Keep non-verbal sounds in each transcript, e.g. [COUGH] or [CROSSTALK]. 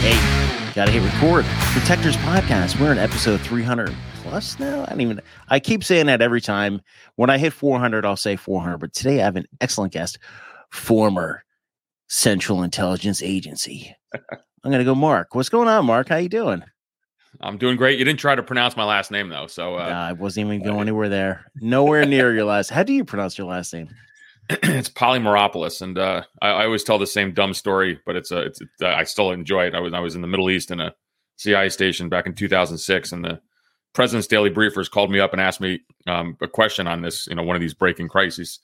Hey, gotta hit record. Protectors Podcast. We're in episode 300 plus now. I don't even, I keep saying that every time. When I hit 400, I'll say 400. But today I have an excellent guest, former Central Intelligence Agency. [LAUGHS] I'm gonna go, Marc. What's going on, Marc? How you doing? I'm doing great. You didn't try to pronounce my last name though, so uh, Nah, I wasn't even going anywhere there. Nowhere near your last. How do you pronounce your last name? [CLEARS THROAT] it's Polymeropoulos, and uh, I, I always tell the same dumb story, but it's a it's, it's uh, I still enjoy it. I was I was in the Middle East in a CIA station back in 2006, and the President's Daily Briefers called me up and asked me um, a question on this, you know, one of these breaking crises.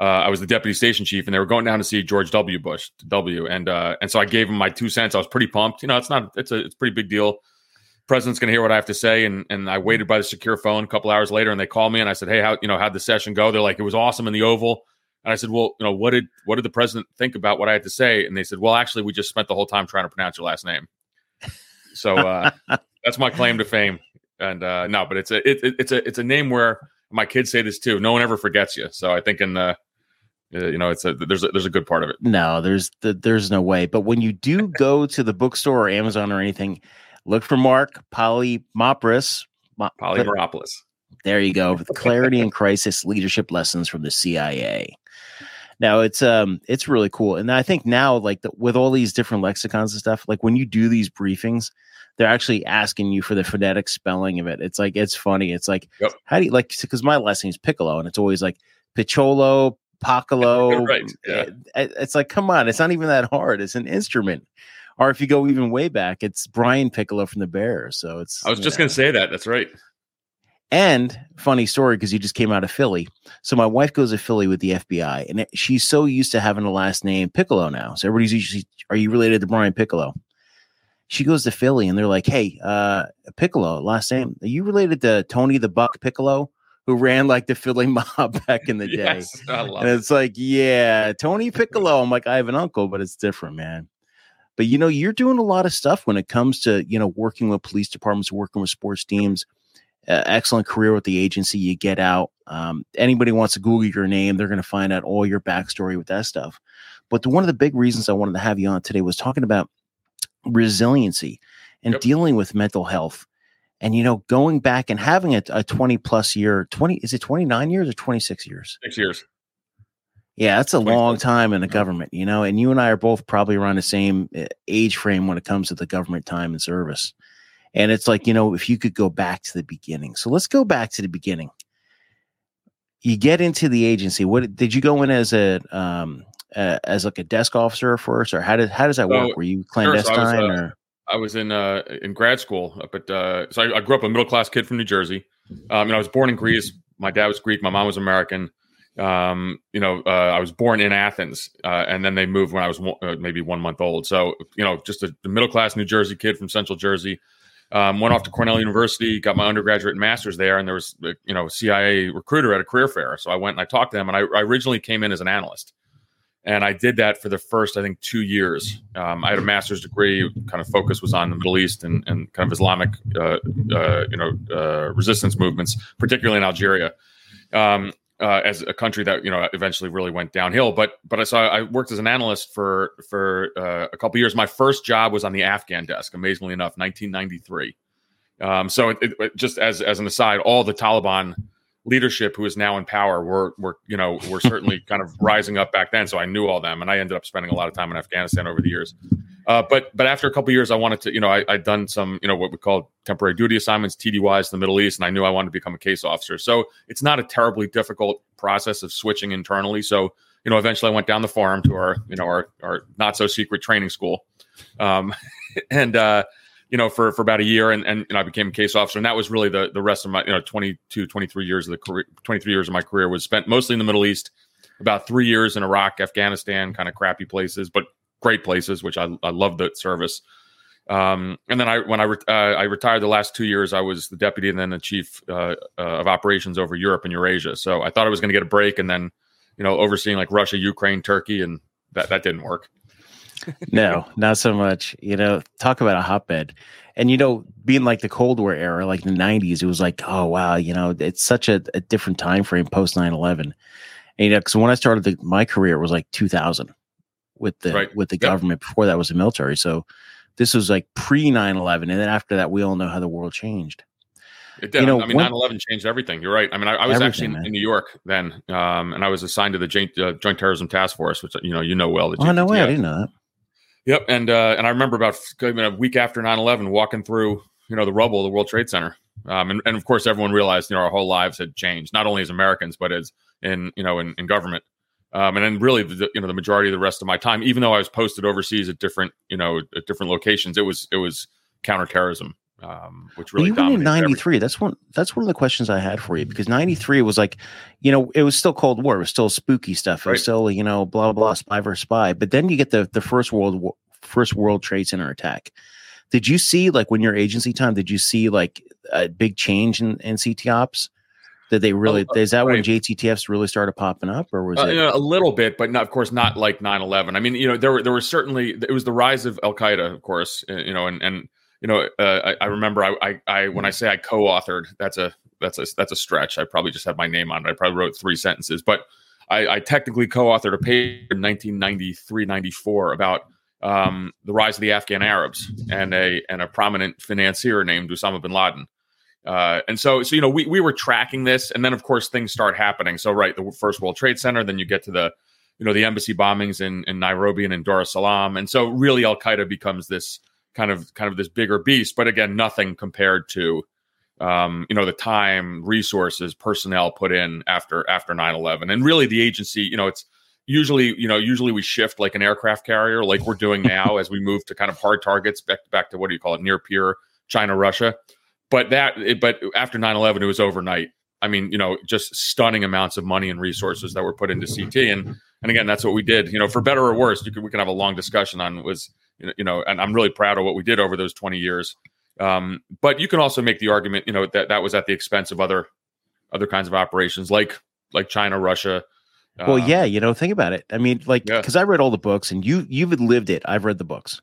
Uh, I was the deputy station chief, and they were going down to see George W. Bush W. And uh, and so I gave him my two cents. I was pretty pumped. You know, it's not it's a it's a pretty big deal. President's going to hear what I have to say, and and I waited by the secure phone. A couple hours later, and they called me, and I said, "Hey, how you know how'd the session go?" They're like, "It was awesome in the Oval." And I said, "Well, you know, what did what did the president think about what I had to say?" And they said, "Well, actually, we just spent the whole time trying to pronounce your last name." So uh, [LAUGHS] that's my claim to fame. And uh, no, but it's a it, it, it's a it's a name where my kids say this too. No one ever forgets you. So I think in the uh, you know it's a there's a, there's a good part of it. No, there's the, there's no way. But when you do [LAUGHS] go to the bookstore or Amazon or anything, look for Marc Polymeropoulos. There you go. With clarity and [LAUGHS] crisis leadership lessons from the CIA. Now it's um it's really cool, and I think now like the, with all these different lexicons and stuff, like when you do these briefings, they're actually asking you for the phonetic spelling of it. It's like it's funny. It's like Yep. how do you like because my last is Piccolo, and it's always like Piccolo, Piccolo. [LAUGHS] Right, yeah. It- It's like come on, it's not even that hard. It's an instrument. Or if you go even way back, it's Brian Piccolo from the Bears. So it's I was just know. to say that. That's right. And funny story because you just came out of Philly. So my wife goes to Philly with the FBI, and she's so used to having the last name Piccolo now. So everybody's usually, "Are you related to Brian Piccolo?" She goes to Philly, and they're like, "Hey, uh, Piccolo, last name? Are you related to Tony the Buck Piccolo, who ran like the Philly [LAUGHS] mob back in the [LAUGHS] day?" Yes, And it. it's like, yeah, Tony [LAUGHS] Piccolo. I'm like, I have an uncle, but it's different, man. But you know, you're doing a lot of stuff when it comes to you know working with police departments, working with sports teams. Uh, excellent career with the agency. You get out. Um, anybody wants to Google your name, they're going to find out all your backstory with that stuff. But the, one of the big reasons I wanted to have you on today was talking about resiliency and Yep. dealing with mental health. And you know, going back and having a, a 20 plus year, 20 is it 29 years or 26 years? Six years. Yeah, that's a long time in the government, you know, and you and I are both probably around the same uh, age frame when it comes to the government time and service. And it's like, you know, if you could go back to the beginning. So let's go back to the beginning. You get into the agency. What did you go in as a um uh, as like a desk officer first or how did how does that So, work? Were you so I was, clandestine uh, or I was in uh, in grad school up at uh, so I, I grew up a middle class kid from New Jersey. Um, and I was born in Greece. My dad was Greek. My mom was American. Um, you know, uh, I was born in Athens, uh, and then they moved when I was one, uh, maybe one month old. So you know, just a, a middle class New Jersey kid from Central Jersey. Um, went off to Cornell University, got my undergraduate and master's there, and there was uh, you know a CIA recruiter at a career fair. So I went and I talked to them, and I, I originally came in as an analyst and I did that for the first, I think, two years. Um, I had a master's degree. Kind of focus was on the Middle East and, and kind of Islamic, uh, uh, you know, resistance movements, particularly in Algeria, um, uh, as a country that you know eventually really went downhill. But but I saw I worked as an analyst for for uh, a couple years. My first job was on the Afghan desk. Amazingly enough, 1993. Um, so it, it, just as as an aside, all the Taliban leadership who is now in power were were you know were certainly kind of rising up back then. So I knew all them, and I ended up spending a lot of time in Afghanistan over the years. Uh, but but after a couple years, I wanted to you know I, I'd done some you know what we call temporary duty assignments TDYs in the Middle East, and I knew I wanted to become a case officer. So it's not a terribly difficult process of switching internally. So you know eventually I went down the farm to our you know our our not so secret training school, um, [LAUGHS] and uh, you know, for, for about a year and, and, I became a case officer. And that was really the, the rest of my, you know, 22, 23 years of the career, 23 years of my career was spent mostly in the Middle East, about three years in Iraq, Afghanistan, kind of crappy places, but great places, which I, I love the service. Um, and then I, when I, re- uh, I retired the last two years, I was the deputy and then the chief uh, uh, of operations over Europe and Eurasia. So I thought I was going to get a break and then, you know, overseeing like Russia, Ukraine, Turkey, and that, that didn't work. [LAUGHS] no, not so much. You know, talk about a hotbed. And you know, being like the Cold War era, like the '90s, it was like, oh wow, you know, it's such a, a different time frame post 9/11. And you know, because when I started the, my career, it was like 2000 with the right. with the yep. government. Before that was the military. So this was like pre 9/11, and then after that, we all know how the world changed. It did. You know, I mean, 9 11 changed everything. You're right. I mean, I, I was actually in, in, New York then, um, and I was assigned to the Joint, uh, Joint Terrorism Task Force, which, you know, you know well. The oh, no way. I didn't know that. Yep. And uh, and I remember about a week after 9 11 walking through, you know, the rubble of the World Trade Center. Um, and, and of course, everyone realized, you know, our whole lives had changed, not only as Americans, but as in, you know, in, in government. Um, and then really, the, you know, the majority of the rest of my time, even though I was posted overseas at different, you know, at different locations, it was it was counterterrorism, um, which really even in '93. That's one. That's one of the questions I had for you because '93 was like, you know, it was still Cold War, it was still spooky stuff, it was still you know, blah blah spy versus spy. But then you get the the first world first World Trade Center attack. Did you see like when your agency time? Did you see like a big change in, in CT ops? Did they really? Oh, is that right. when JTTFs really started popping up, or was uh, it you know, a little bit, but not, of course, not like 9-11. I mean, you know, there were there were certainly it was the rise of Al Qaeda, of course, uh, you know, and and you know, uh, I, I, remember I, I, I when I say I co-authored, that's a that's a that's a stretch. I probably just had my name on it. I probably wrote three sentences, but I, I technically co-authored a paper in 1993, 94 about um, the rise of the Afghan Arabs and a and a prominent financier named Osama bin Laden. Uh, and so, so you know, we we were tracking this, and then of course things start happening. So, right, the first World Trade Center, then you get to the, you know, the embassy bombings in, in Nairobi and in Dar es Salaam, and so really Al Qaeda becomes this kind of kind of this bigger beast. But again, nothing compared to, um, you know, the time, resources, personnel put in after after 9-11. and really the agency. You know, it's usually you know usually we shift like an aircraft carrier, like we're doing [LAUGHS] now as we move to kind of hard targets back back to what do you call it, near peer China, Russia but that but after 9-11 it was overnight. I mean you know just stunning amounts of money and resources that were put into ct and and again that's what we did you know for better or worse can, we can have a long discussion on was you know and i'm really proud of what we did over those 20 years. Um, but you can also make the argument you know that that was at the expense of other other kinds of operations like like china russia well um, yeah you know think about it. I mean like because yeah. i read all the books and you you've lived it. I've read the books.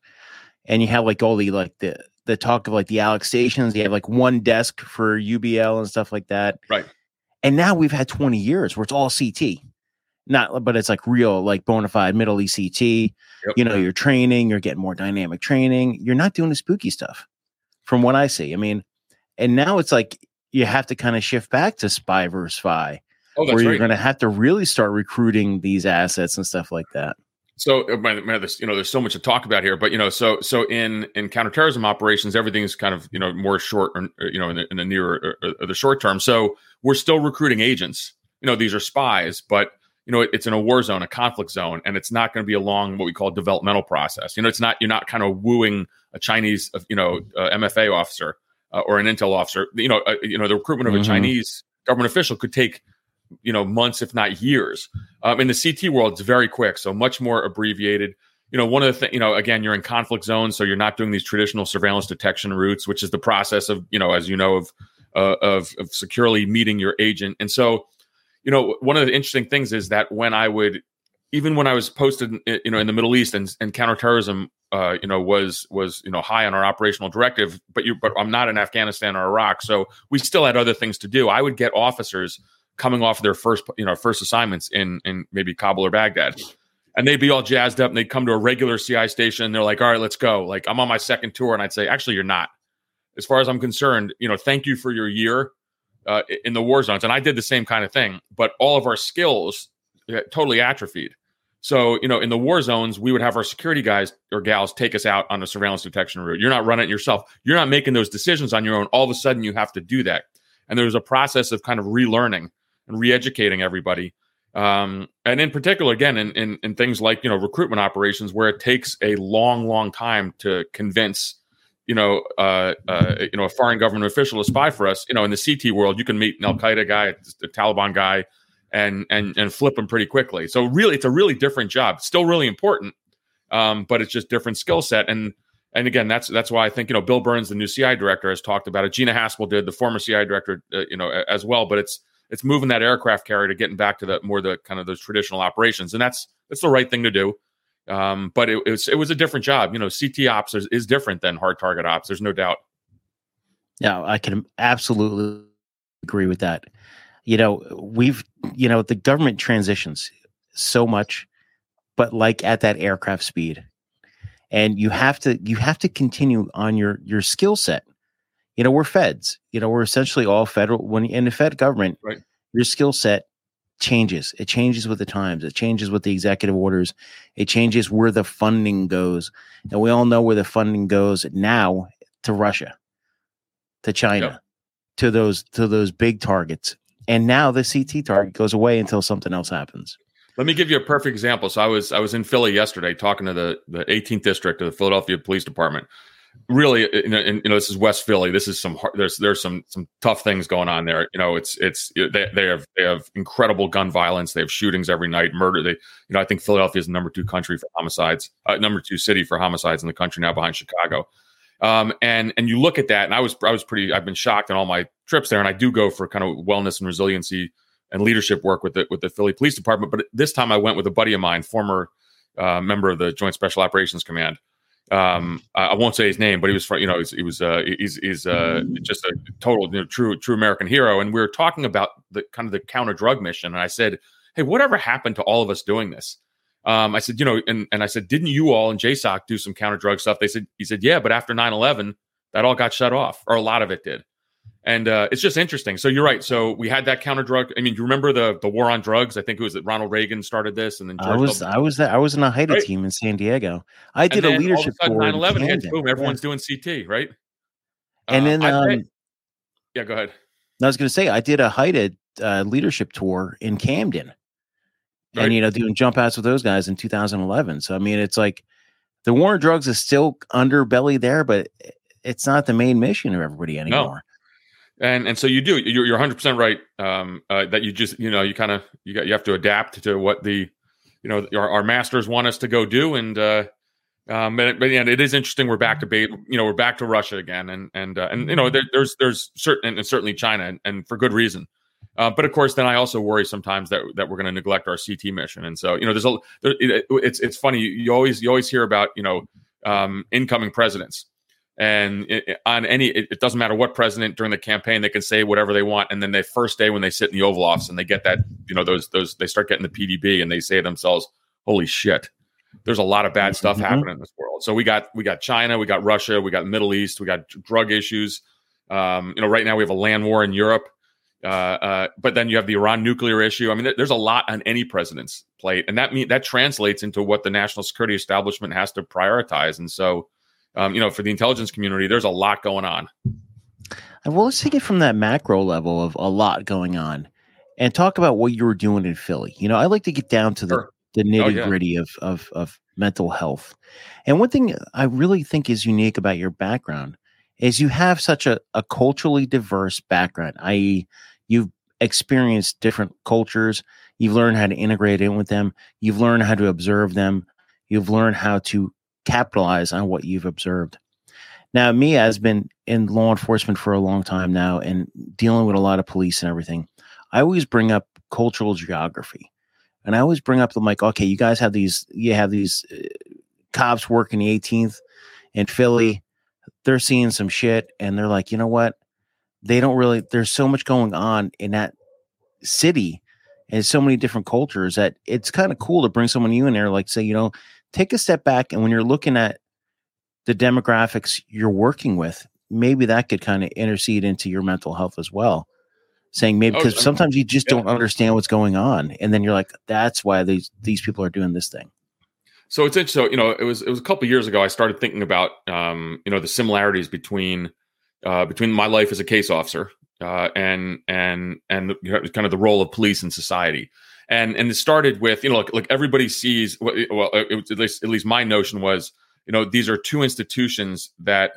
And you have like all the like the the talk of like the Alec stations. You have like one desk for UBL and stuff like that. Right. And now we've had 20 years where it's all CT. Not, but it's like real, like bona fide middle ECT. Yep. You know, you're training, you're getting more dynamic training. You're not doing the spooky stuff from what I see. I mean, and now it's like you have to kind of shift back to spy versus spy, oh, where you're right. going to have to really start recruiting these assets and stuff like that. So, uh, man, this, you know, there's so much to talk about here, but you know, so so in in counterterrorism operations, everything is kind of you know more short, or, you know, in the, in the near or, or the short term. So we're still recruiting agents. You know, these are spies, but you know, it, it's in a war zone, a conflict zone, and it's not going to be a long what we call developmental process. You know, it's not you're not kind of wooing a Chinese, uh, you know, uh, MFA officer uh, or an intel officer. You know, uh, you know, the recruitment of mm-hmm. a Chinese government official could take you know months if not years. Um, in the ct world it's very quick so much more abbreviated. You know one of the things you know again you're in conflict zones so you're not doing these traditional surveillance detection routes which is the process of you know as you know of uh, of, of securely meeting your agent. And so you know one of the interesting things is that when i would even when i was posted you know in the middle east and, and counterterrorism uh, you know was was you know high on our operational directive but you but i'm not in afghanistan or iraq so we still had other things to do. I would get officers coming off their first you know first assignments in in maybe Kabul or Baghdad. And they'd be all jazzed up and they'd come to a regular CI station and they're like, all right, let's go. Like I'm on my second tour. And I'd say, actually, you're not. As far as I'm concerned, you know, thank you for your year uh, in the war zones. And I did the same kind of thing, but all of our skills uh, totally atrophied. So, you know, in the war zones, we would have our security guys or gals take us out on a surveillance detection route. You're not running it yourself. You're not making those decisions on your own. All of a sudden, you have to do that. And there's a process of kind of relearning and re-educating everybody. Um, and in particular, again, in, in, in things like you know recruitment operations, where it takes a long, long time to convince you know uh, uh, you know a foreign government official to spy for us. You know, in the CT world, you can meet an Al Qaeda guy, a Taliban guy, and and and flip them pretty quickly. So really, it's a really different job. Still really important, um, but it's just different skill set. And and again, that's that's why I think you know Bill Burns, the new CI director, has talked about it. Gina Haspel did, the former CI director, uh, you know, as well. But it's it's moving that aircraft carrier to getting back to the more the kind of those traditional operations, and that's that's the right thing to do. Um, but it, it, was it was a different job. You know, CT ops is, is different than hard target ops. There's no doubt. Yeah, I can absolutely agree with that. You know, we've you know the government transitions so much, but like at that aircraft speed, and you have to you have to continue on your your skill set. You know, we're feds. You know, we're essentially all federal. When in the Fed government, right. your skill set changes. It changes with the times. It changes with the executive orders. It changes where the funding goes. And we all know where the funding goes now to Russia, to China, yep. to those to those big targets. And now the CT target goes away until something else happens. Let me give you a perfect example. So I was I was in Philly yesterday talking to the the 18th district of the Philadelphia Police Department really uh, you know, and, you know this is west philly. This is some there's there's some some tough things going on there. You know it's it's they, they have they have incredible gun violence. They have shootings every night murder they you know i think philadelphia is the number two country for homicides uh, number two city for homicides in the country now behind chicago. Um, and and you look at that and i was i was pretty i've been shocked in all my trips there and i do go for kind of wellness and resiliency and leadership work with the with the philly police department but this time i went with a buddy of mine former uh, member of the joint special operations command um I won't say his name, but he was you know he was uh he's he's uh just a total you know, true true American hero, and we were talking about the kind of the counter drug mission, and I said, hey, whatever happened to all of us doing this? Um, I said, you know, and and I said, didn't you all in JSOC do some counter drug stuff? They said, he said, yeah, but after 9-11, that all got shut off, or a lot of it did. And uh, it's just interesting. So you're right. So we had that counter drug. I mean, you remember the the war on drugs? I think it was that Ronald Reagan started this, and then George I was w. I was I was in a HIDTA right. team in San Diego. I did a leadership all of a sudden, 9/11 hits. Boom! Everyone's yeah. doing CT, right? And uh, then, um, yeah, go ahead. I was going to say I did a HIDTA uh, leadership tour in Camden, right. and you know doing jump outs with those guys in 2011. So I mean, it's like the war on drugs is still underbelly there, but it's not the main mission of everybody anymore. No and and so you do you're, you're 100% right um, uh, that you just you know you kind of you got you have to adapt to what the you know our, our masters want us to go do and uh um, but, but yeah, it is interesting. We're back to bait. You know, we're back to Russia again, and and uh, and you know, there, there's there's certain and certainly China, and, and for good reason. Uh, but of course, then I also worry sometimes that that we're going to neglect our CT mission, and so you know, there's a there, it, it's it's funny. You, you, always you always hear about you know um, incoming presidents, and it, on any, it, it, doesn't matter what president during the campaign, they can say whatever they want. And then the first day when they sit in the Oval Office and they get that, you know, those those they start getting the PDB and they say to themselves, "Holy shit." There's a lot of bad stuff mm-hmm. happening in this world. So we got we got China, we got Russia, we got Middle East, we got drug issues. Um, you know, right now we have a land war in Europe. Uh, uh, but then you have the Iran nuclear issue. I mean, there's a lot on any president's plate, and that mean that translates into what the national security establishment has to prioritize. And so, um, you know, for the intelligence community, there's a lot going on. Well, let's take it from that macro level of a lot going on and talk about what you were doing in Philly. You know, I like to get down to the, sure. the nitty gritty oh, yeah. of, of, of mental health. And one thing I really think is unique about your background is you have such a, a culturally diverse background, i.e., you've experienced different cultures, you've learned how to integrate in with them, you've learned how to observe them, you've learned how to capitalize on what you've observed. Now, me has been in law enforcement for a long time now and dealing with a lot of police and everything. I always bring up cultural geography. And I always bring up the like, okay, you guys have these, you have these uh, cops working the 18th in Philly. They're seeing some shit and they're like, you know what? They don't really, there's so much going on in that city and so many different cultures that it's kind of cool to bring someone new in there, like say, you know, take a step back and when you're looking at the demographics you're working with, maybe that could kind of intercede into your mental health as well. Saying maybe because oh, sometimes you just yeah. don't understand what's going on, and then you're like, "That's why these these people are doing this thing." So it's interesting. So, you know, it was it was a couple years ago. I started thinking about um, you know the similarities between uh, between my life as a case officer uh, and and and the, kind of the role of police in society and and it started with you know like, like everybody sees well it, at least at least my notion was you know these are two institutions that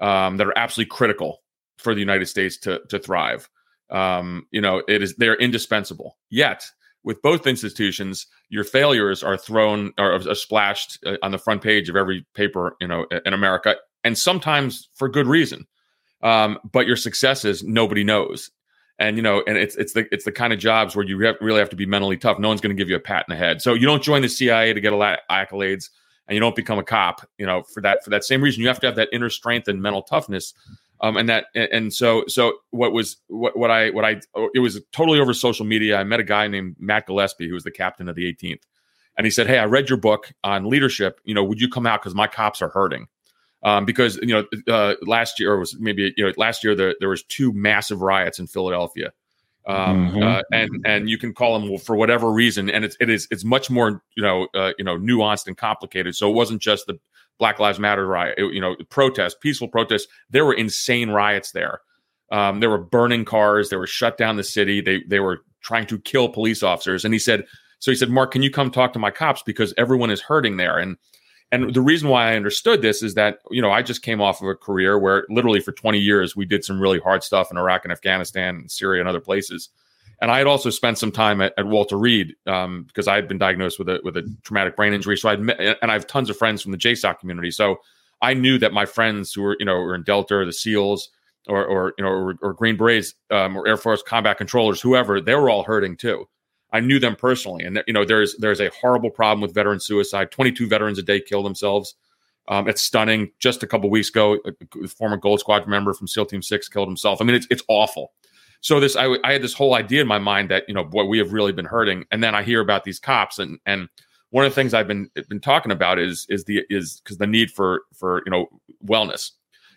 um, that are absolutely critical for the United States to to thrive. Um, you know, it is they're indispensable. Yet, with both institutions, your failures are thrown or are splashed uh, on the front page of every paper, you know, in America, and sometimes for good reason. Um, but your successes nobody knows, and you know, and it's it's the it's the kind of jobs where you really have to be mentally tough. No one's going to give you a pat in the head. So you don't join the CIA to get a lot of accolades, and you don't become a cop. You know, for that for that same reason, you have to have that inner strength and mental toughness. Um, and that and so so what was what what I what I it was totally over social media. I met a guy named Matt Gillespie who was the captain of the 18th, and he said, "Hey, I read your book on leadership. You know, would you come out because my cops are hurting." Um, because you know uh, last year was maybe you know last year there, there was two massive riots in Philadelphia, um, mm-hmm. uh, and and you can call them for whatever reason, and it's it is it's much more you know uh, you know nuanced and complicated. So it wasn't just the Black Lives Matter riot, it, you know, protest, peaceful protests. There were insane riots there. Um, there were burning cars. They were shut down the city. They they were trying to kill police officers. And he said, so he said, Marc, can you come talk to my cops because everyone is hurting there and and the reason why I understood this is that, you know, I just came off of a career where literally for 20 years we did some really hard stuff in Iraq and Afghanistan and Syria and other places. And I had also spent some time at, at Walter Reed um, because I had been diagnosed with a with a traumatic brain injury. So I and I have tons of friends from the JSOC community. So I knew that my friends who were, you know, were in Delta or the SEALs or, or you know, or, or Green Berets um, or Air Force combat controllers, whoever, they were all hurting too. I knew them personally, and you know there's there's a horrible problem with veteran suicide. 22 veterans a day kill themselves. Um, it's stunning. Just a couple weeks ago, a former Gold Squad member from SEAL Team Six killed himself. I mean, it's it's awful. So this, I, I had this whole idea in my mind that you know, boy, we have really been hurting. And then I hear about these cops, and and one of the things I've been been talking about is is the is because the need for for you know wellness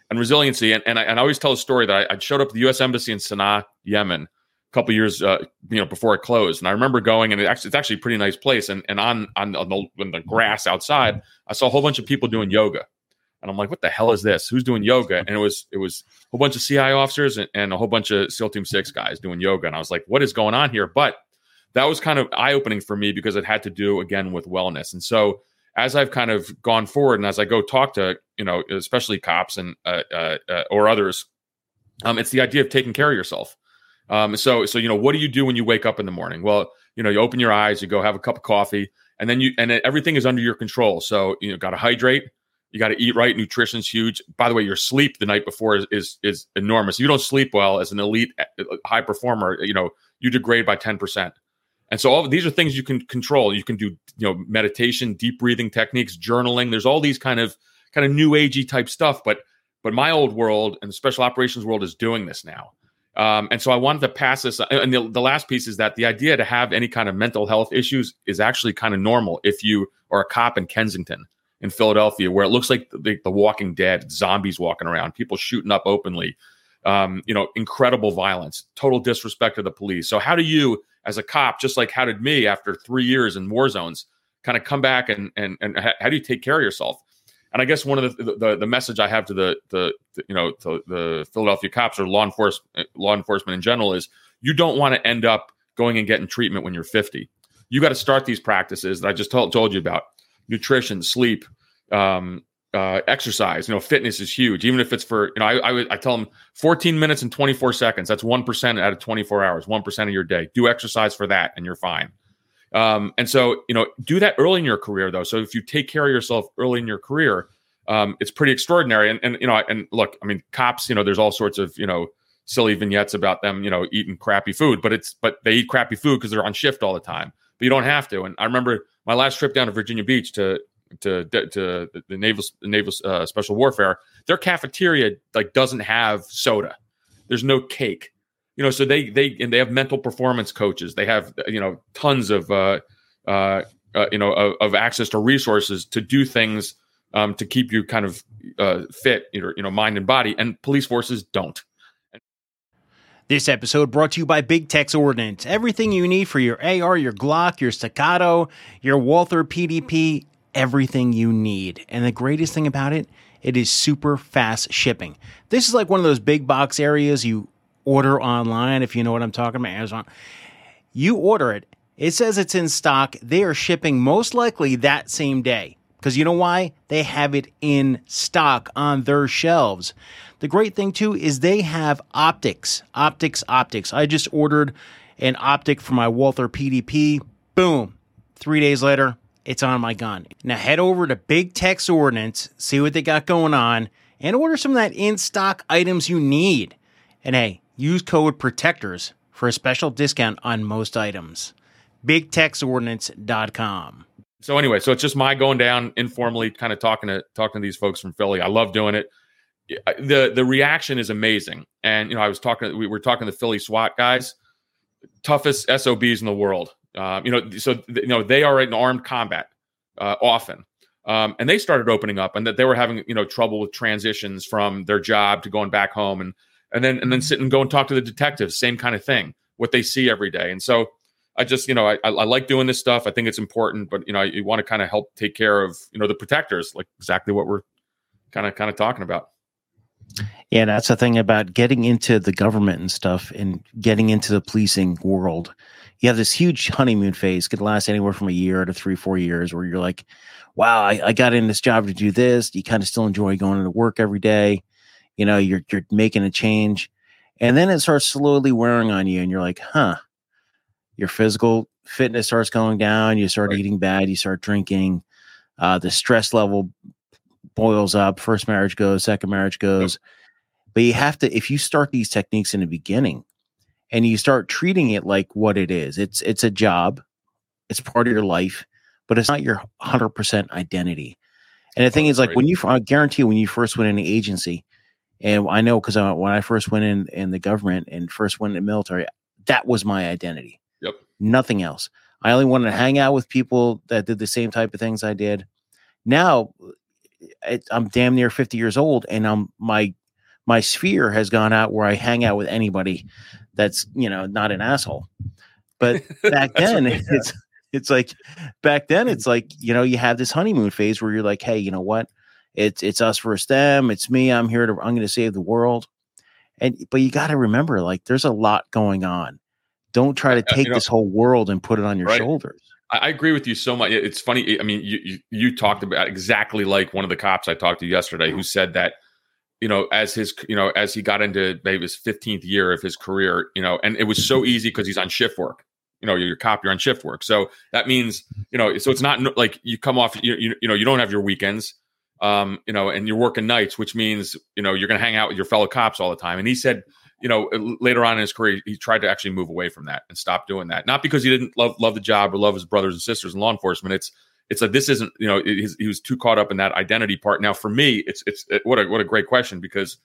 and resiliency. And and I, and I always tell a story that I, I showed up at the U.S. Embassy in Sana'a, Yemen, couple years, uh, you know, before it closed. And I remember going, and it actually, it's actually a pretty nice place. And and on on, on the, on the grass outside, I saw a whole bunch of people doing yoga, and I'm like, what the hell is this? Who's doing yoga? And it was it was a whole bunch of CI officers and, and a whole bunch of SEAL Team Six guys doing yoga, and I was like, what is going on here? But that was kind of eye opening for me because it had to do again with wellness. And so as I've kind of gone forward, and as I go talk to you know, especially cops and uh, uh, uh, or others, um, it's the idea of taking care of yourself. Um, so, so you know, what do you do when you wake up in the morning? Well, you know, you open your eyes, you go have a cup of coffee, and then you and everything is under your control. So, you know, got to hydrate, you got to eat right. Nutrition's huge. By the way, your sleep the night before is, is is enormous. You don't sleep well as an elite uh, high performer, you know, you degrade by ten percent. And so, all these are things you can control. You can do, you know, meditation, deep breathing techniques, journaling. There's all these kind of kind of new agey type stuff, but but my old world and the special operations world is doing this now. Um, and so I wanted to pass this. And the, the, last piece is that the idea to have any kind of mental health issues is actually kind of normal if you are a cop in Kensington, in Philadelphia, where it looks like the, the Walking Dead, zombies walking around, people shooting up openly, um, you know, incredible violence, total disrespect to the police. So how do you, as a cop, just like how did me after three years in war zones, kind of come back and and and how do you take care of yourself? And I guess one of the the, the message I have to the, the, the you know to the Philadelphia cops or law enforcement law enforcement in general is you don't want to end up going and getting treatment when you're 50. You got to start these practices that I just told, told you about: nutrition, sleep, um, uh, exercise. You know, fitness is huge. Even if it's for you know, I I, I tell them 14 minutes and 24 seconds. That's one percent out of 24 hours. One percent of your day. Do exercise for that, and you're fine. Um, and so, you know, do that early in your career, though. So if you take care of yourself early in your career, um, it's pretty extraordinary. And, and, you know, and look, I mean, cops, you know, there's all sorts of, you know, silly vignettes about them, you know, eating crappy food, but it's, but they eat crappy food because they're on shift all the time, but you don't have to. And I remember my last trip down to Virginia Beach to, to, to the naval, naval uh, special warfare, their cafeteria like doesn't have soda. There's no cake you know, so they they and they have mental performance coaches. They have you know tons of uh, uh, uh you know of, of, access to resources to do things um, to keep you kind of uh, fit, you know, you know, mind and body. And police forces don't. This episode brought to you by Big Tex Ordnance. Everything you need for your AR, your Glock, your Staccato, your Walther PDP, everything you need. And the greatest thing about it, it is super fast shipping. This is like one of those big box areas you order online, if you know what I'm talking about, Amazon. You order it, it says it's in stock. They are shipping most likely that same day. Because you know why? They have it in stock on their shelves. The great thing too is they have optics, optics, optics. I just ordered an optic for my Walther PDP. Boom. Three days later, it's on my gun. Now head over to Big Tex Ordnance, see what they got going on, and order some of that in stock items you need. And hey, Use code PROTECTORS for a special discount on most items. BigTexOrdnance.com. So anyway, so it's just my going down informally, kind of talking to talking to these folks from Philly. I love doing it. The the reaction is amazing. And you know, I was talking, we were talking to the Philly SWAT guys, toughest SOBs in the world. Um, you know, so you know they are in armed combat uh, often, um, and they started opening up, and that they were having you know trouble with transitions from their job to going back home, and and then and then sit and go and talk to the detectives, same kind of thing, what they see every day, and so I just, you know, I, I like doing this stuff. I think it's important, but you know, you want to kind of help take care of, you know, the protectors, like exactly what we're kind of kind of talking about. Yeah, that's the thing about getting into the government and stuff and getting into the policing world. You have this huge honeymoon phase, could last anywhere from a year to three, four years, where you're like, wow, I, I got in this job to do this. You kind of still enjoy going to work every day. You know, you're you're making a change. And then it starts slowly wearing on you, and you're like, huh, your physical fitness starts going down. You start right. eating bad. You start drinking. Uh, the stress level boils up. First marriage goes. Second marriage goes. But you have to if you start these techniques in the beginning, and you start treating it like what it is. It's it's a job. It's part of your life, but it's not your hundred percent identity. And the thing is, like right. when you, I guarantee you, when you first went in the agency, and I know because uh, when I first went in in the government and first went in the military, that was my identity Yep. nothing else. I only wanted to hang out with people that did the same type of things I did. Now uh, it, I'm damn near 50 years old and I'm my my sphere has gone out where I hang out with anybody that's, you know, not an asshole. But back [LAUGHS] then right, yeah. it's it's like back then mm. it's like, you know, you have this honeymoon phase where you're like, hey, you know what? It's it's us versus them. It's me. I'm here to I'm going to save the world. And but you got to remember like there's a lot going on don't try to take you know, this whole world and put it on your right. shoulders. I agree with you so much. It's funny. I mean, you, you, you talked about exactly like one of the cops I talked to yesterday who mm-hmm. said that you know as his you know as he got into maybe his 15th year of his career you know and it was so mm-hmm. easy because he's on shift work you know you're a cop you're on shift work so that means you know so it's not like you come off you, you, you know you don't have your weekends um you know and you're working nights which means you know you're going to hang out with your fellow cops all the time and he said you know, later on in his career, he tried to actually move away from that and stop doing that. Not because he didn't love love the job or love his brothers and sisters in law enforcement. It's it's like this isn't you know he was too caught up in that identity part. Now for me, it's it's it, what a what a great question because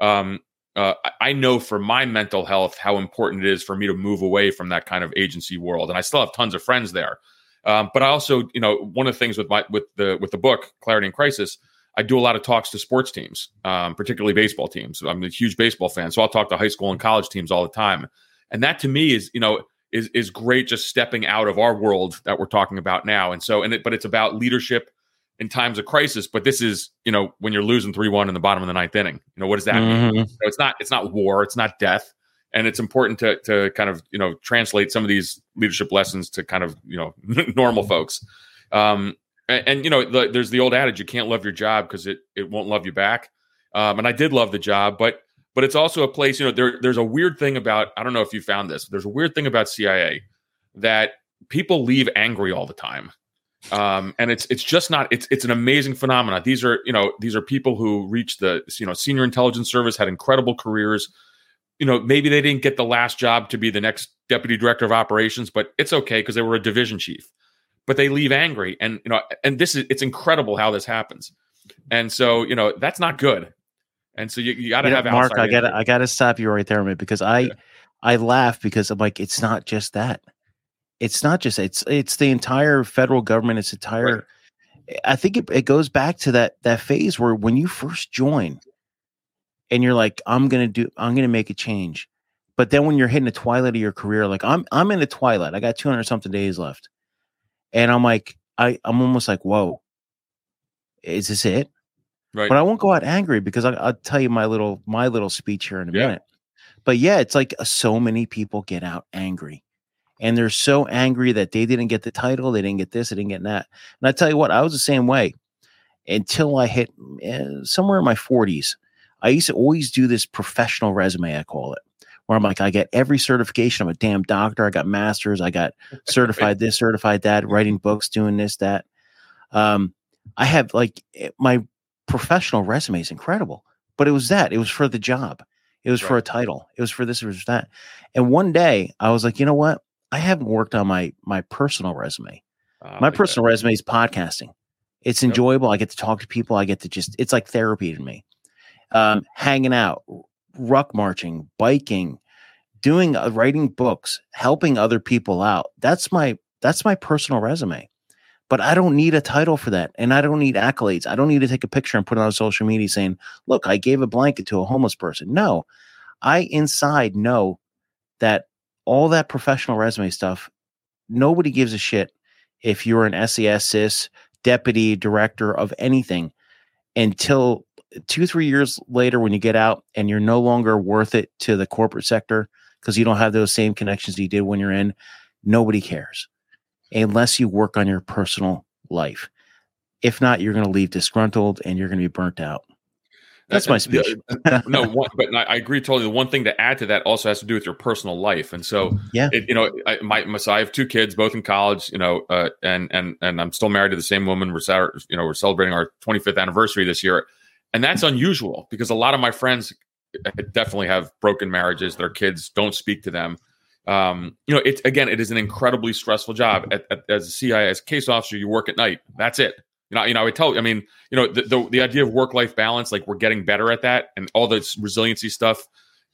um, uh, I know for my mental health how important it is for me to move away from that kind of agency world, and I still have tons of friends there. Um, but I also, you know, one of the things with my with the with the book Clarity in Crisis I do a lot of talks to sports teams, um, particularly baseball teams. I'm a huge baseball fan, so I'll talk to high school and college teams all the time. And that to me is, you know, is is great. Just stepping out of our world that we're talking about now. And so, and it, but it's about leadership in times of crisis. But this is, you know, when you're losing three one in the bottom of the ninth inning. You know, what does that mm-hmm. mean? So it's not it's not war. It's not death. And it's important to to kind of you know translate some of these leadership lessons to kind of you know [LAUGHS] normal folks. Um, and, and you know, the, there's the old adage: you can't love your job because it it won't love you back. Um, and I did love the job, but but it's also a place. You know, there there's a weird thing about. I don't know if you found this. There's a weird thing about CIA that people leave angry all the time. Um, and it's it's just not it's it's an amazing phenomenon. These are you know these are people who reached the you know senior intelligence service, had incredible careers. You know maybe they didn't get the last job to be the next deputy director of operations, but it's okay because they were a division chief but they leave angry. And you know, and this is it's incredible how this happens. And so you know that's not good. And so you, you got to have Marc. I got to I got to stop you right there minute because I yeah. I laugh because I'm like it's not just that. It's not just it's it's the entire federal government. It's entire. Right. I think it, it goes back to that that phase where when you first join, and you're like, I'm gonna do, I'm gonna make a change. But then when you're hitting the twilight of your career, like I'm I'm in the twilight. I got 200 something days left and I'm like, I I'm almost like, whoa, is this it? Right. But I won't go out angry because I, will tell you my little my little speech here in a yeah. minute. But yeah, it's like uh, so many people get out angry, and they're so angry that they didn't get the title, they didn't get this, they didn't get that. And I tell you what, I was the same way until I hit uh, somewhere in my 40s. I used to always do this professional resume, I call it where I'm like, I get every certification. I'm a damn doctor. I got masters. I got certified this, certified that, [LAUGHS] writing books, doing this, that. Um, I have like eh, my professional resume is incredible, but it was that. It was for the job. It was right. for a title. It was for this or that. And one day I was like, you know what? I haven't worked on my my personal resume. Uh, my personal that. resume is podcasting. It's enjoyable. Yep. I get to talk to people. I get to just it's like therapy to me. Um, hanging out, ruck marching, biking, doing uh, writing books, helping other people out. That's my that's my personal resume. But I don't need a title for that. And I don't need accolades. I don't need to take a picture and put it on social media saying, look, I gave a blanket to a homeless person. No, I inside know that all that professional resume stuff, nobody gives a shit if you're an SES CIS deputy director of anything until two, three years later when you get out and you're no longer worth it to the corporate sector because you don't have those same connections you did when you're in. Nobody cares unless you work on your personal life. If not, you're going to leave disgruntled and you're going to be burnt out. Uh, That's my uh, speech. Uh, no, one, but I agree totally. The one thing to add to that also has to do with your personal life, and so mm, yeah, it, you know, I, my, my so I have two kids, both in college, you know, uh, and and and I'm still married to the same woman. We're you know we're celebrating our 25th anniversary this year, and that's unusual because a lot of my friends uh, definitely have broken marriages. Their kids don't speak to them. Um, you know, it's again, it is an incredibly stressful job. At, at, as a CI, as a case officer, you work at night. That's it. You know, you know, I would tell I mean, you know, the, the, the idea of work life balance, like we're getting better at that, and all this resiliency stuff,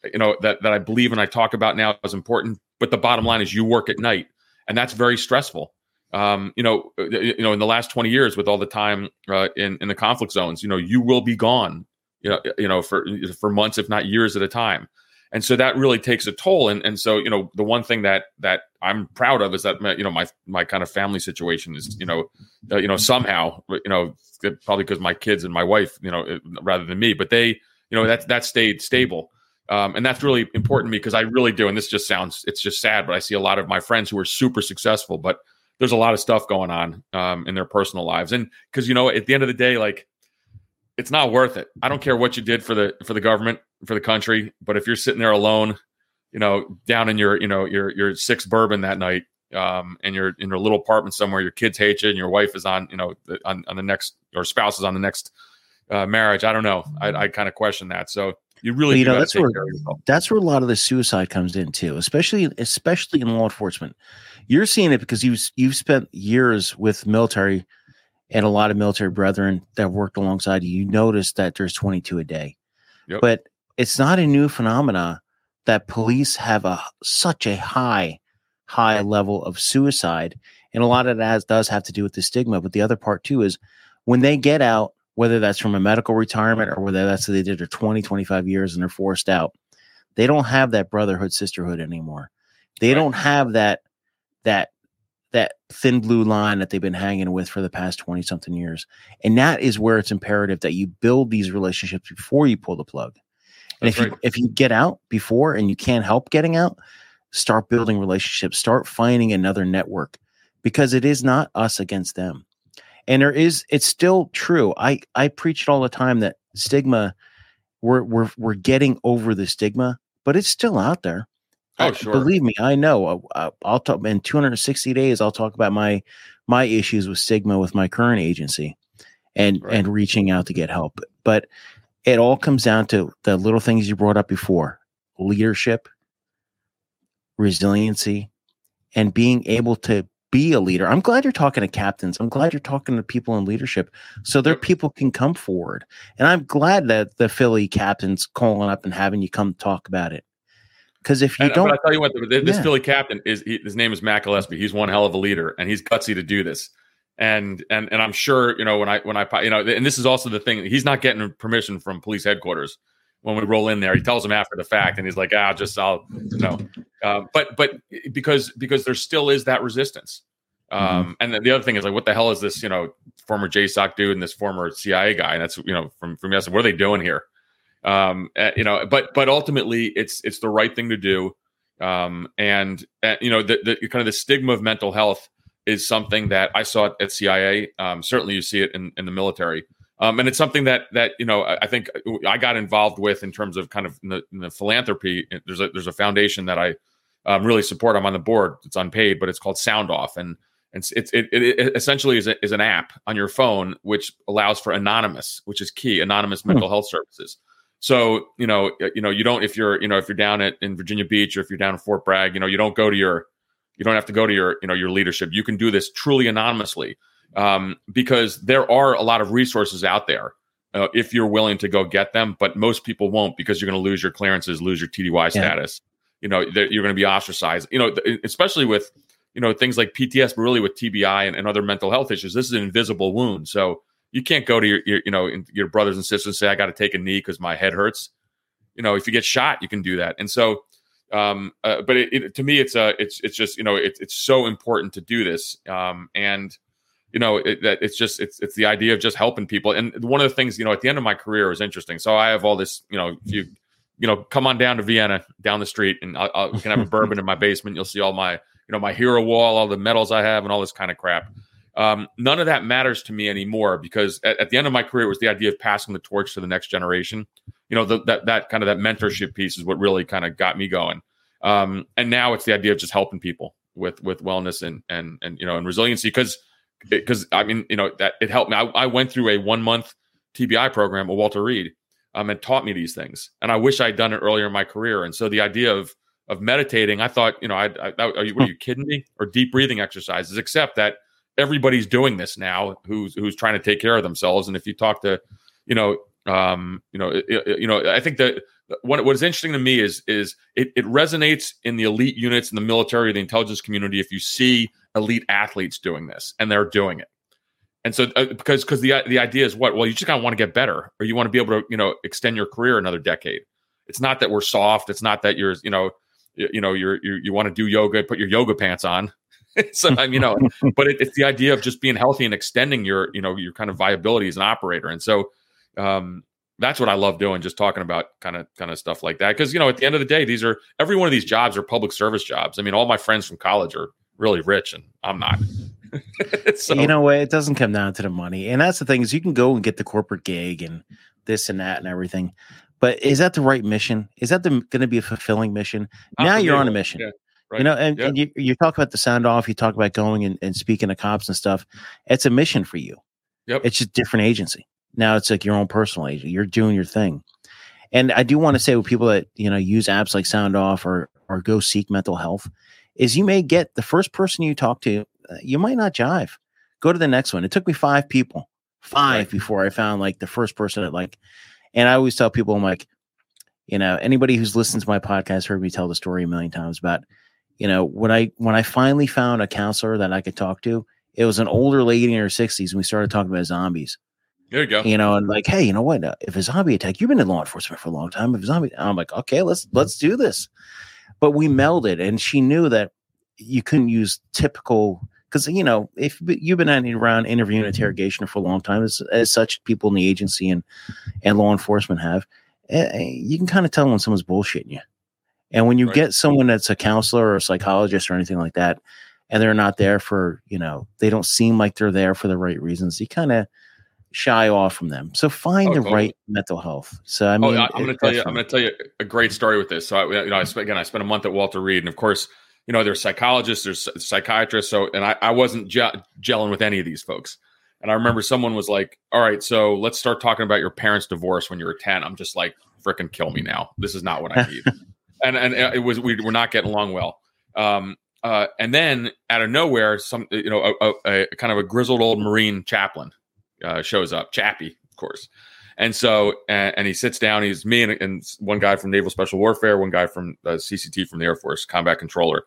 you know, that that I believe and I talk about now is important. But the bottom line is, you work at night, and that's very stressful. Um, you know, uh, you know, in the last twenty years, with all the time uh, in in the conflict zones, you know, you will be gone, you know, you know, for for months, if not years at a time and so that really takes a toll and and so you know the one thing that that i'm proud of is that my, you know my my kind of family situation is you know uh, you know somehow you know probably because my kids and my wife you know uh, rather than me but they you know that that stayed stable um, and that's really important to me because i really do and this just sounds it's just sad but i see a lot of my friends who are super successful but there's a lot of stuff going on um, in their personal lives and because you know at the end of the day like it's not worth it. I don't care what you did for the for the government for the country, but if you're sitting there alone, you know, down in your you know your your sixth bourbon that night, um, and you're in your little apartment somewhere, your kids hate you, and your wife is on you know on, on the next or spouse is on the next uh, marriage. I don't know. I, I kind of question that. So you really you know that's where that's where a lot of the suicide comes in too, especially especially in law enforcement. You're seeing it because you've you've spent years with military and a lot of military brethren that worked alongside you, you notice that there's 22 a day. Yep. But it's not a new phenomena that police have a such a high, high level of suicide. And a lot of that has, does have to do with the stigma. But the other part too is when they get out, whether that's from a medical retirement or whether that's they did their 20, 25 years and they're forced out, they don't have that brotherhood, sisterhood anymore. They right. don't have that that that thin blue line that they've been hanging with for the past 20 something years. And that is where it's imperative that you build these relationships before you pull the plug. And That's if right. you if you get out before and you can't help getting out, start building relationships, start finding another network because it is not us against them. And there is it's still true. I I preach it all the time that stigma we're we're we're getting over the stigma, but it's still out there. Oh, sure. Believe me, I know. Uh, I'll talk in 260 days. I'll talk about my my issues with stigma with my current agency, and right. and reaching out to get help. But it all comes down to the little things you brought up before: leadership, resiliency, and being able to be a leader. I'm glad you're talking to captains. I'm glad you're talking to people in leadership so their people can come forward. And I'm glad that the Philly captain's calling up and having you come talk about it. Because if you and, don't, I tell you what, this yeah. Philly captain is he, his name is Matt Gillespie. He's one hell of a leader, and he's gutsy to do this. And and and I'm sure you know when I when I you know, and this is also the thing. He's not getting permission from police headquarters when we roll in there. He tells them after the fact, and he's like, "Ah, just I'll you know." Uh, but but because because there still is that resistance. Mm-hmm. Um, mm-hmm. And then the other thing is like, what the hell is this? You know, former JSOC dude and this former CIA guy, and that's you know from from yes, what are they doing here? Um, uh, you know, but but ultimately, it's it's the right thing to do. Um, and uh, you know, the, the kind of the stigma of mental health is something that I saw at CIA. Um, certainly, you see it in, in the military. Um, and it's something that that you know I think I got involved with in terms of kind of in the, in the philanthropy. There's a there's a foundation that I um, really support. I'm on the board. It's unpaid, but it's called Sound Off, and it's, it's it, it, essentially is, a, is an app on your phone which allows for anonymous, which is key, anonymous hmm. mental health services. So you know, you know, you don't if you're you know if you're down at in Virginia Beach or if you're down in Fort Bragg, you know, you don't go to your you don't have to go to your you know your leadership. You can do this truly anonymously um, because there are a lot of resources out there uh, if you're willing to go get them. But most people won't because you're going to lose your clearances, lose your TDY status. You know, you're going to be ostracized. You know, especially with you know things like PTS, but really with TBI and, and other mental health issues. This is an invisible wound, so you can't go to your, your you know your brothers and sisters and say I got to take a knee because my head hurts. You know, if you get shot, you can do that. And so, um, uh, but it, it, to me, it's a uh, it's it's just you know it, it's so important to do this. Um, and you know it, it's just it's it's the idea of just helping people. And one of the things you know at the end of my career was interesting. So I have all this you know you you know come on down to Vienna down the street and I, I [LAUGHS] can have a bourbon in my basement. You'll see all my you know my hero wall, all the medals I have, and all this kind of crap. Um, none of that matters to me anymore because at, at, the end of my career, it was the idea of passing the torch to the next generation. You know, the, that that kind of that mentorship piece is what really kind of got me going. Um, and now it's the idea of just helping people with with wellness and and and you know and resiliency because because I mean you know that it helped me. I, I went through a one month TBI program with Walter Reed um, and taught me these things, and I wish I'd done it earlier in my career. And so the idea of of meditating, I thought, you know, I, I, are you, what are you kidding me? Or deep breathing exercises, except that everybody's doing this now who's who's trying to take care of themselves and if you talk to you know um you know it, you know i think that what what is interesting to me is is it, it resonates in the elite units in the military the intelligence community if you see elite athletes doing this and they're doing it and so uh, because because the the idea is what well you just kind of want to get better or you want to be able to you know extend your career another decade it's not that we're soft it's not that you're you know you, you know you're, you're you want to do yoga put your yoga pants on so I mean, you know, [LAUGHS] but it, it's the idea of just being healthy and extending your, you know, your kind of viability as an operator. And so um, that's what I love doing, just talking about kind of kind of stuff like that. Because you know, at the end of the day, these are every one of these jobs are public service jobs. I mean, all my friends from college are really rich, and I'm not. [LAUGHS] so, you know what? It doesn't come down to the money, and that's the thing is you can go and get the corporate gig and this and that and everything. But is that the right mission? Is that going to be a fulfilling mission? Now you're on a mission. Yeah. Right. You know, and, and you, you talk about the sound off, you talk about going and, and speaking to cops and stuff. It's a mission for you. Yep. It's just different agency. Now it's like your own personal agent. You're doing your thing. And I do want to say with people that, you know, use apps like Sound Off or or go seek mental health, is you may get the first person you talk to, uh, you might not jive. Go to the next one. It took me five people, five right. before I found like the first person that like, and I always tell people, I'm like, you know, anybody who's listened to my podcast heard me tell the story a million times about you know, when I when I finally found a counselor that I could talk to, it was an older lady in her 60s, and we started talking about zombies. There you go. You know, and like, hey, you know what? Uh, if a zombie attack, you've been in law enforcement for a long time. If a zombie, I'm like, okay, let's let's do this. But we melded, and she knew that you couldn't use typical because you know if you've been around interviewing interrogation for a long time, as, as such, people in the agency and and law enforcement have, uh, you can kind of tell when someone's bullshitting you. And when you right. get someone that's a counselor or a psychologist or anything like that, and they're not there for, you know, they don't seem like they're there for the right reasons, you kind of shy off from them. So find oh, the totally. right mental health. So I oh, mean, oh, I'm going to tell you, I'm going to tell you a great story with this. So I, you know, I spent, again, I spent a month at Walter Reed, and of course, you know, there's psychologists, there's psychiatrists. So, and I, I wasn't ge- gelling with any of these folks. And I remember someone was like, "All right, so let's start talking about your parents' divorce when you were 10." I'm just like, "Freaking kill me now. This is not what I need." [LAUGHS] and and it was we were not getting along well. Um, uh, and then out of nowhere, some you know a, a, a kind of a grizzled old Marine chaplain uh, shows up, Chappie, of course. And so, and, and he sits down. He's me and, and, one guy from Naval Special Warfare, one guy from uh, CCT from the Air Force, combat controller.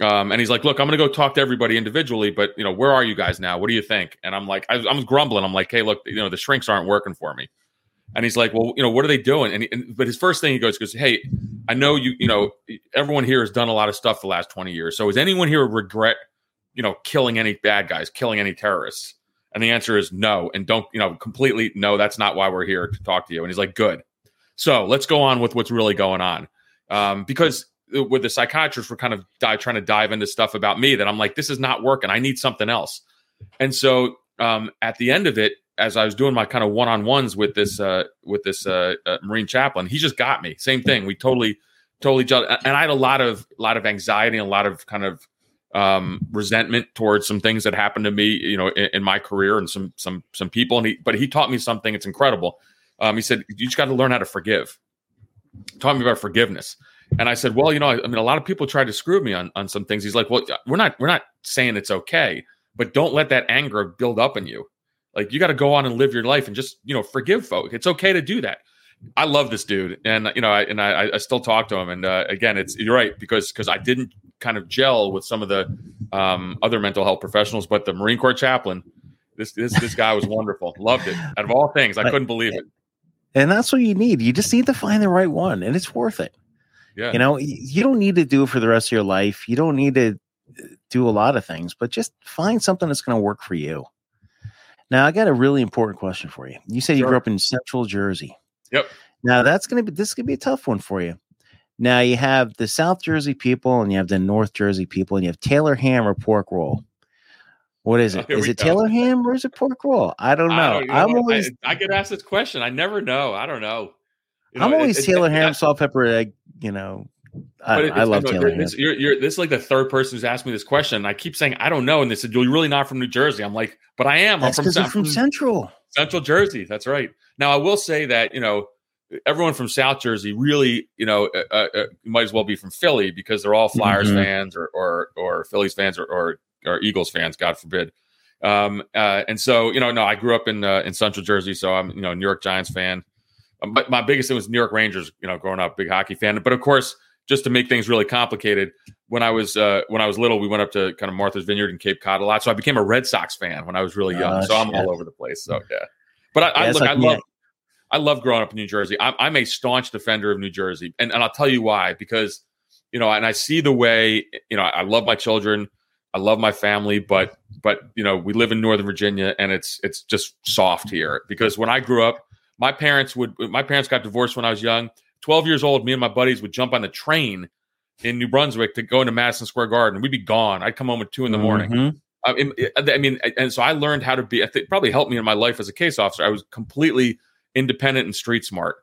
Um, and he's like, "Look, I'm going to go talk to everybody individually, but you know, where are you guys now? What do you think?" And I'm like, I, I'm grumbling. I'm like, "Hey, look, you know, the shrinks aren't working for me." And he's like, well, you know, what are they doing? And, he, and, but his first thing he goes, goes, hey, I know you, you know, everyone here has done a lot of stuff the last 20 years. So is anyone here regret, you know, killing any bad guys, killing any terrorists? And the answer is no. And don't, you know, completely no, that's not why we're here to talk to you. And he's like, good. So let's go on with what's really going on. Um, because with the psychiatrist, we're kind of trying to dive into stuff about me that I'm like, this is not working. I need something else. And so um, at the end of it, as I was doing my kind of one on ones with this uh, with this uh, uh, Marine chaplain, he just got me. Same thing. We totally totally and I had a lot of a lot of anxiety and a lot of kind of um, resentment towards some things that happened to me, you know, in, in, my career and some some some people. And he, but he taught me something. It's incredible. Um, he said, "You just got to learn how to forgive." Taught me about forgiveness, and I said, "Well, you know, I, I mean, a lot of people tried to screw me on on some things." He's like, "Well, we're not we're not saying it's okay, but don't let that anger build up in you. Like, you got to go on and live your life and just you know forgive folk. It's okay to do that." I love this dude, and you know, I, and I, I still talk to him. And uh, again, it's you're right because because I didn't kind of gel with some of the um, other mental health professionals, but the Marine Corps chaplain, this this this guy was wonderful. Loved it. Out of all things, I couldn't believe it. And that's what you need. You just need to find the right one, and it's worth it. Yeah, You know, you don't need to do it for the rest of your life. You don't need to uh, do a lot of things, but just find something that's going to work for you. Now, I got a really important question for you. You said you grew up in Central Jersey. Yep. Now that's going to be this could be a tough one for you. Now you have the South Jersey people and you have the North Jersey people and you have Taylor ham or pork roll. What is Oh, it? here Is it go. Taylor ham or is it pork roll? I don't know. I you know I'm always I, I get asked this question. I never know. I don't know. You I'm always it- Taylor it- ham, salt, pepper, egg. You know, I, I love no, Taylor you're, ham. this, you're, you're, this is like the third person who's asked me this question. I keep saying I don't know, and they said you're really not from New Jersey. I'm like, but I am. That's I'm from, I'm from Central. Central Jersey. That's right. Now I will say that you know everyone from South Jersey really you know uh, uh, uh, might as well be from Philly because they're all Flyers Mhm. fans or or or Phillies fans or or, or Eagles fans. God forbid. Um, uh, and so you know, no, I grew up in uh, in Central Jersey, so I'm you know New York Giants fan. Um, but my biggest thing was New York Rangers. You know, growing up, big hockey fan. But of course, just to make things really complicated, when I was uh, when I was little, we went up to kind of Martha's Vineyard and Cape Cod a lot. So I became a Red Sox fan when I was really young. Oh, so I'm shit. all over the place. So yeah, but I, I Yeah, it's look, like I love. I love growing up in New Jersey. I'm, I'm a staunch defender of New Jersey, and, and I'll tell you why. Because you know, and I see the way you know. I love my children, I love my family, but but you know, we live in Northern Virginia, and it's it's just soft here. Because when I grew up, my parents would my parents got divorced when I was young. Twelve years old, me and my buddies would jump on the train in New Brunswick to go into Madison Square Garden. We'd be gone. I'd come home at two in the morning. Mhm. I mean, I mean, and so I learned how to be. I think probably helped me in my life as a case officer. I was completely independent and street smart,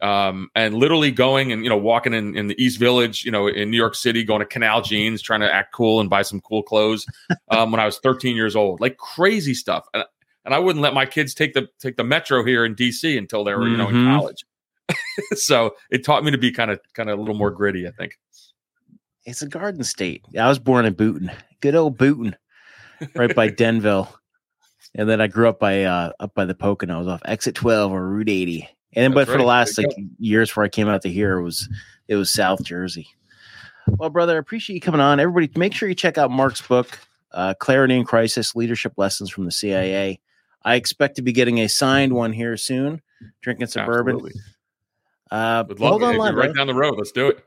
um, and literally going and you know walking in, in the East Village, you know, in New York City, going to Canal Jeans, trying to act cool and buy some cool clothes [LAUGHS] um, when I was 13 years old, like crazy stuff. And, and I wouldn't let my kids take the take the metro here in DC until they were you know in Mhm. college. [LAUGHS] so it taught me to be kind of kind of a little more gritty. I think. It's a garden state. I was born in Boonton, good old Boonton, right by [LAUGHS] Denville. And then I grew up by uh up by the Poconos off exit 12 or Route 80. And then but for the last like years before I came out to here, it was it was South Jersey. Well, brother, I appreciate you coming on. Everybody, make sure you check out Marc's book, uh, Clarity in Crisis: Leadership Lessons from the CIA. I expect to be getting a signed one here soon. Drinking some bourbon. Uh, hold on, line, right down the road. Let's do it.